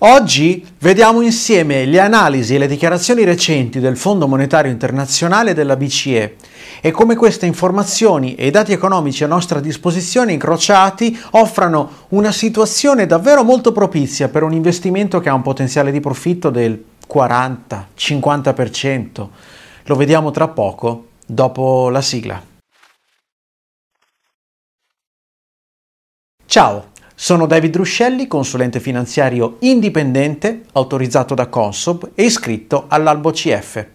Oggi vediamo insieme le analisi e le dichiarazioni recenti del Fondo Monetario Internazionale e della BCE e come queste informazioni e i dati economici a nostra disposizione incrociati offrano una situazione davvero molto propizia per un investimento che ha un potenziale di profitto del 40-50%. Lo vediamo tra poco, dopo la sigla. Ciao! Sono David Ruscelli, consulente finanziario indipendente, autorizzato da Consob e iscritto all'Albo CF.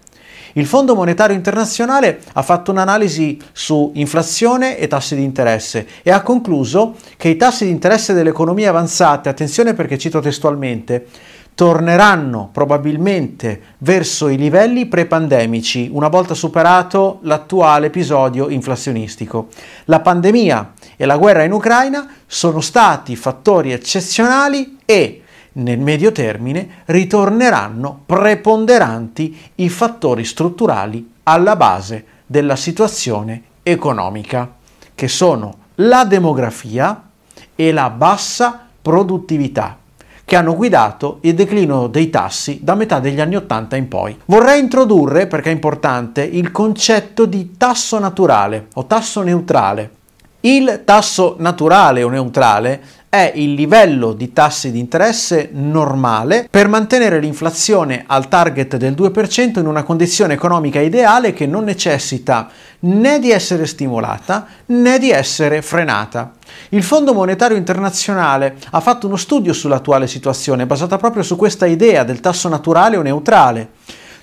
Il Fondo Monetario Internazionale ha fatto un'analisi su inflazione e tassi di interesse e ha concluso che i tassi di interesse delle economie avanzate, attenzione perché cito testualmente, torneranno probabilmente verso i livelli pre-pandemici una volta superato l'attuale episodio inflazionistico. La pandemia e la guerra in Ucraina sono stati fattori eccezionali e nel medio termine ritorneranno preponderanti i fattori strutturali alla base della situazione economica, che sono la demografia e la bassa produttività che hanno guidato il declino dei tassi da metà degli anni Ottanta in poi. Vorrei introdurre, perché è importante, il concetto di tasso naturale o tasso neutrale. Il tasso naturale o neutrale è il livello di tassi di interesse normale per mantenere l'inflazione al target del 2% in una condizione economica ideale che non necessita né di essere stimolata né di essere frenata. Il Fondo Monetario Internazionale ha fatto uno studio sull'attuale situazione basata proprio su questa idea del tasso naturale o neutrale.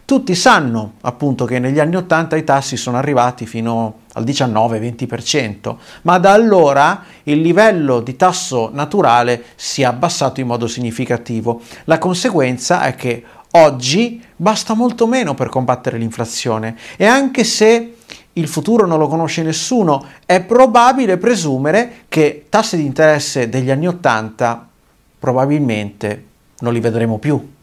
Tutti sanno appunto che negli anni 80 i tassi sono arrivati fino al 19-20%, ma da allora il livello di tasso naturale si è abbassato in modo significativo. La conseguenza è che oggi basta molto meno per combattere l'inflazione e anche se il futuro non lo conosce nessuno, è probabile presumere che tassi di interesse degli anni 80 probabilmente non li vedremo più.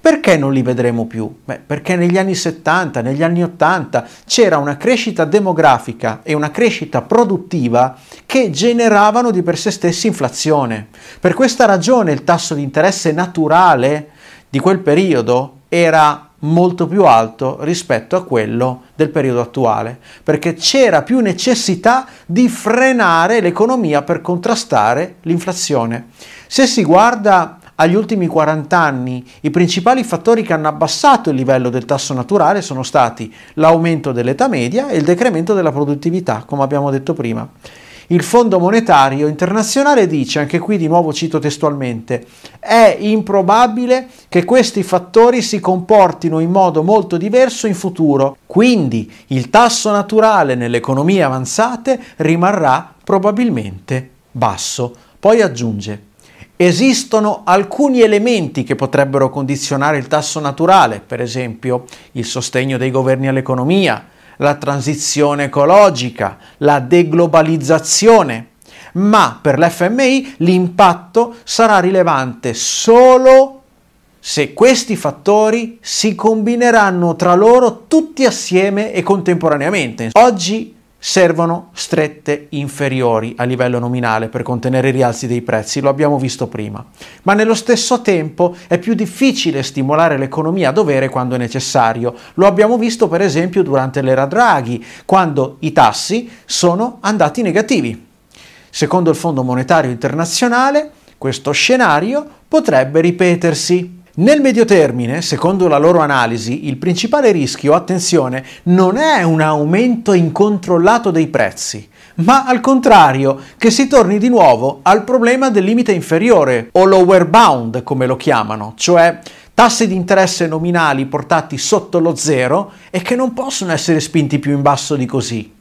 Perché non li vedremo più? Beh, perché negli anni 70, negli anni 80 c'era una crescita demografica e una crescita produttiva che generavano di per sé stessi inflazione. Per questa ragione il tasso di interesse naturale di quel periodo era molto più alto rispetto a quello del periodo attuale, perché c'era più necessità di frenare l'economia per contrastare l'inflazione. Se si guarda agli ultimi 40 anni i principali fattori che hanno abbassato il livello del tasso naturale sono stati l'aumento dell'età media e il decremento della produttività, come abbiamo detto prima. Il Fondo Monetario Internazionale dice, anche qui di nuovo cito testualmente, è improbabile che questi fattori si comportino in modo molto diverso in futuro, quindi il tasso naturale nelle economie avanzate rimarrà probabilmente basso. Poi aggiunge, Esistono alcuni elementi che potrebbero condizionare il tasso naturale, per esempio il sostegno dei governi all'economia, la transizione ecologica, la deglobalizzazione, ma per l'FMI l'impatto sarà rilevante solo se questi fattori si combineranno tra loro tutti assieme e contemporaneamente. Oggi servono strette inferiori a livello nominale per contenere i rialzi dei prezzi, lo abbiamo visto prima, ma nello stesso tempo è più difficile stimolare l'economia a dovere quando è necessario. Lo abbiamo visto per esempio durante l'era Draghi, quando i tassi sono andati negativi. Secondo il Fondo Monetario Internazionale, questo scenario potrebbe ripetersi. Nel medio termine, secondo la loro analisi, il principale rischio, attenzione, non è un aumento incontrollato dei prezzi, ma al contrario, che si torni di nuovo al problema del limite inferiore, o lower bound come lo chiamano, cioè tassi di interesse nominali portati sotto lo zero e che non possono essere spinti più in basso di così.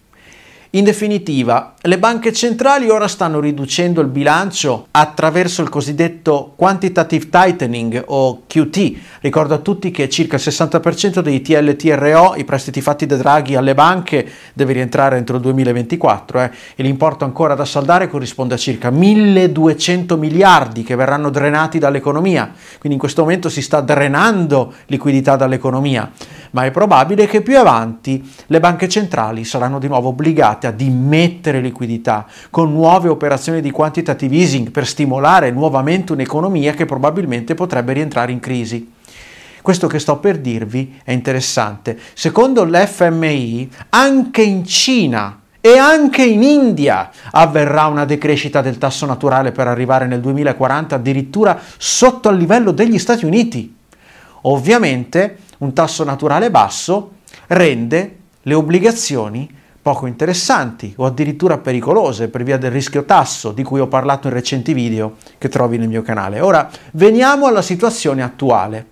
In definitiva, le banche centrali ora stanno riducendo il bilancio attraverso il cosiddetto quantitative tightening o QT. Ricordo a tutti che circa il 60% dei TLTRO, i prestiti fatti da Draghi alle banche, deve rientrare entro il 2024 eh, e l'importo ancora da saldare corrisponde a circa 1200 miliardi che verranno drenati dall'economia. Quindi in questo momento si sta drenando liquidità dall'economia ma è probabile che più avanti le banche centrali saranno di nuovo obbligate a immettere liquidità liquidità, con nuove operazioni di quantitative easing per stimolare nuovamente un'economia che probabilmente potrebbe rientrare in crisi. Questo che sto per dirvi è interessante. Secondo l'FMI, anche in Cina e anche in India avverrà una decrescita del tasso naturale per arrivare nel 2040 addirittura sotto al livello degli Stati Uniti. Ovviamente un tasso naturale basso rende le obbligazioni poco interessanti o addirittura pericolose per via del rischio tasso di cui ho parlato in recenti video che trovi nel mio canale. Ora veniamo alla situazione attuale.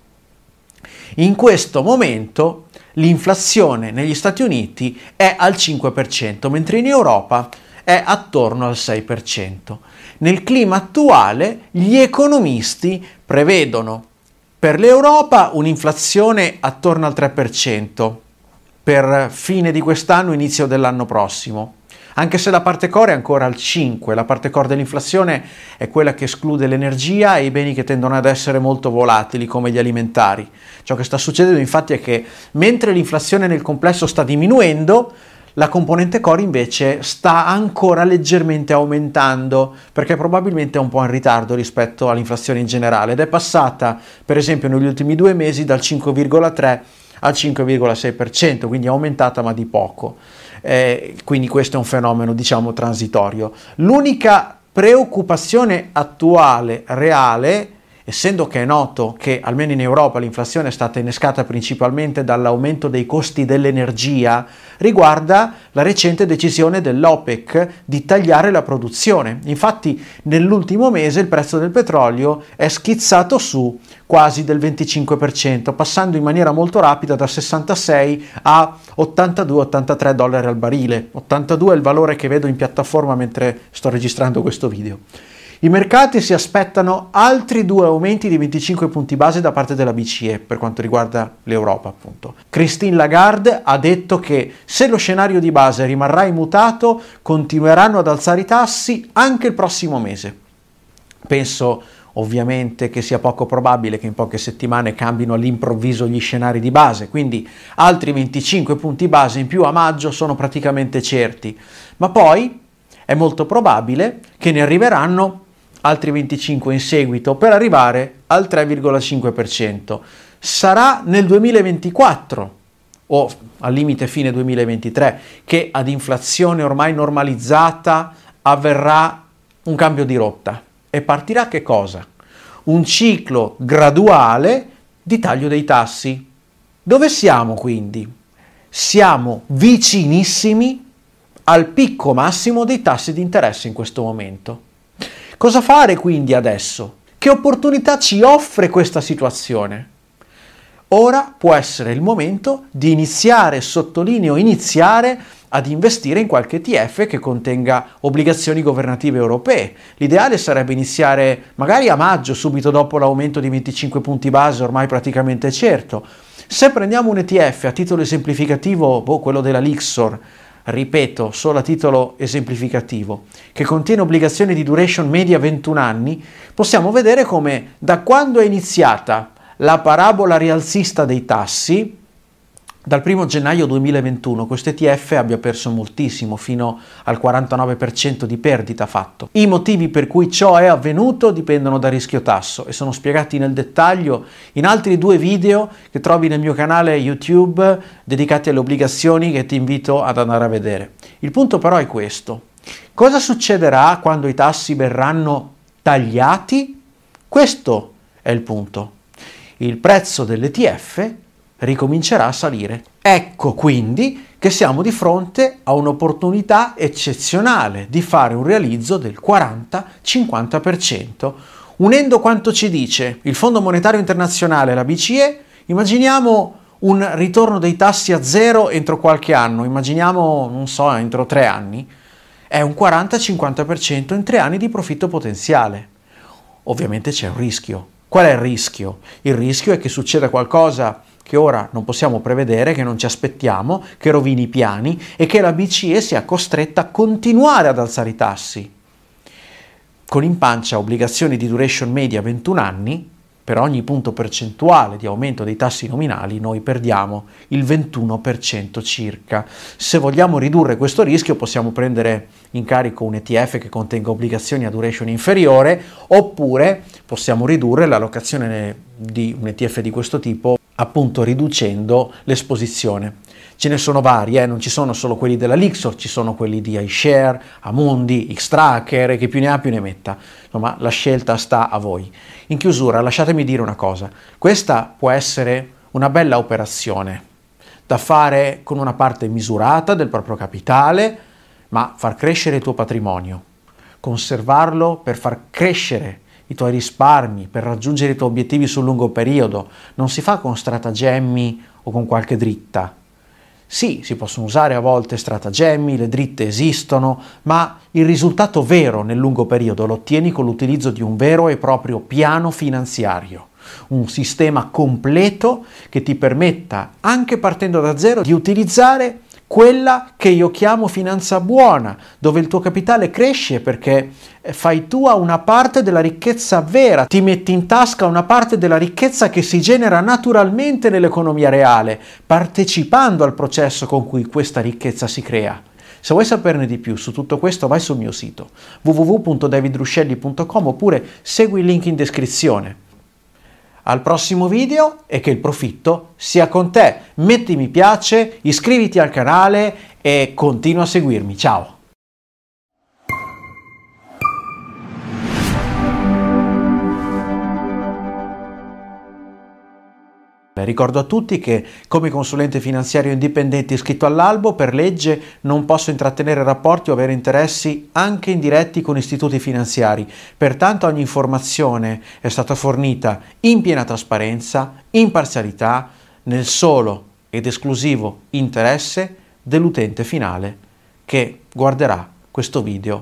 In questo momento l'inflazione negli Stati Uniti è al 5%, mentre in Europa è attorno al 6%. Nel clima attuale gli economisti prevedono per l'Europa un'inflazione attorno al 3% per fine di quest'anno, inizio dell'anno prossimo. Anche se la parte core è ancora al 5, la parte core dell'inflazione è quella che esclude l'energia e i beni che tendono ad essere molto volatili come gli alimentari. Ciò che sta succedendo infatti è che mentre l'inflazione nel complesso sta diminuendo, la componente core invece sta ancora leggermente aumentando perché probabilmente è un po' in ritardo rispetto all'inflazione in generale ed è passata per esempio negli ultimi due mesi dal 5,3 al 5,6%, quindi è aumentata ma di poco. Eh, quindi questo è un fenomeno diciamo transitorio. L'unica preoccupazione attuale, reale, essendo che è noto che almeno in Europa l'inflazione è stata innescata principalmente dall'aumento dei costi dell'energia, riguarda la recente decisione dell'OPEC di tagliare la produzione. Infatti nell'ultimo mese il prezzo del petrolio è schizzato su quasi del 25%, passando in maniera molto rapida da 66 a 82-83 dollari al barile. 82 è il valore che vedo in piattaforma mentre sto registrando questo video. I mercati si aspettano altri due aumenti di 25 punti base da parte della BCE per quanto riguarda l'Europa, appunto. Christine Lagarde ha detto che se lo scenario di base rimarrà immutato, continueranno ad alzare i tassi anche il prossimo mese. Penso ovviamente che sia poco probabile che in poche settimane cambino all'improvviso gli scenari di base, quindi altri 25 punti base in più a maggio sono praticamente certi, ma poi è molto probabile che ne arriveranno altri 25 in seguito per arrivare al 3,5%. Sarà nel 2024 o al limite fine 2023 che ad inflazione ormai normalizzata avverrà un cambio di rotta e partirà che cosa? Un ciclo graduale di taglio dei tassi. Dove siamo quindi? Siamo vicinissimi al picco massimo dei tassi di interesse in questo momento. Cosa fare quindi adesso? Che opportunità ci offre questa situazione? Ora può essere il momento di iniziare, sottolineo iniziare, ad investire in qualche ETF che contenga obbligazioni governative europee. L'ideale sarebbe iniziare magari a maggio, subito dopo l'aumento di 25 punti base, ormai praticamente certo. Se prendiamo un ETF a titolo esemplificativo, boh, quello della Lixor, ripeto, solo a titolo esemplificativo, che contiene obbligazioni di duration media 21 anni, possiamo vedere come da quando è iniziata la parabola rialzista dei tassi, dal 1 gennaio 2021 questo ETF abbia perso moltissimo, fino al 49% di perdita fatto. I motivi per cui ciò è avvenuto dipendono dal rischio tasso e sono spiegati nel dettaglio in altri due video che trovi nel mio canale YouTube dedicati alle obbligazioni che ti invito ad andare a vedere. Il punto però è questo. Cosa succederà quando i tassi verranno tagliati? Questo è il punto. Il prezzo dell'ETF ricomincerà a salire. Ecco quindi che siamo di fronte a un'opportunità eccezionale di fare un realizzo del 40-50%. Unendo quanto ci dice il Fondo Monetario Internazionale la BCE, immaginiamo un ritorno dei tassi a zero entro qualche anno, immaginiamo, non so, entro tre anni, è un 40-50% in tre anni di profitto potenziale. Ovviamente c'è un rischio. Qual è il rischio? Il rischio è che succeda qualcosa che ora non possiamo prevedere, che non ci aspettiamo, che rovini i piani e che la BCE sia costretta a continuare ad alzare i tassi. Con in pancia obbligazioni di duration media 21 anni, per ogni punto percentuale di aumento dei tassi nominali noi perdiamo il 21% circa. Se vogliamo ridurre questo rischio possiamo prendere in carico un ETF che contenga obbligazioni a duration inferiore oppure possiamo ridurre l'allocazione di un ETF di questo tipo appunto riducendo l'esposizione. Ce ne sono vari, eh? non ci sono solo quelli della Lixor, ci sono quelli di iShare, Amundi, Xtracker e chi più ne ha più ne metta. Insomma, la scelta sta a voi. In chiusura, lasciatemi dire una cosa. Questa può essere una bella operazione da fare con una parte misurata del proprio capitale, ma far crescere il tuo patrimonio, conservarlo per far crescere i tuoi risparmi, per raggiungere i tuoi obiettivi sul lungo periodo, non si fa con stratagemmi o con qualche dritta. Sì, si possono usare a volte stratagemmi, le dritte esistono, ma il risultato vero nel lungo periodo lo ottieni con l'utilizzo di un vero e proprio piano finanziario, un sistema completo che ti permetta, anche partendo da zero, di utilizzare quella che io chiamo finanza buona, dove il tuo capitale cresce perché eh, fai tua una parte della ricchezza vera, ti metti in tasca una parte della ricchezza che si genera naturalmente nell'economia reale, partecipando al processo con cui questa ricchezza si crea. Se vuoi saperne di più su tutto questo vai sul mio sito www.davidruscelli.com oppure segui il link in descrizione. Al prossimo video e che il profitto sia con te. Metti mi piace, iscriviti al canale e continua a seguirmi. Ciao! Ricordo a tutti che come consulente finanziario indipendente iscritto all'albo per legge non posso intrattenere rapporti o avere interessi anche indiretti con istituti finanziari, pertanto ogni informazione è stata fornita in piena trasparenza, imparzialità, nel solo ed esclusivo interesse dell'utente finale che guarderà questo video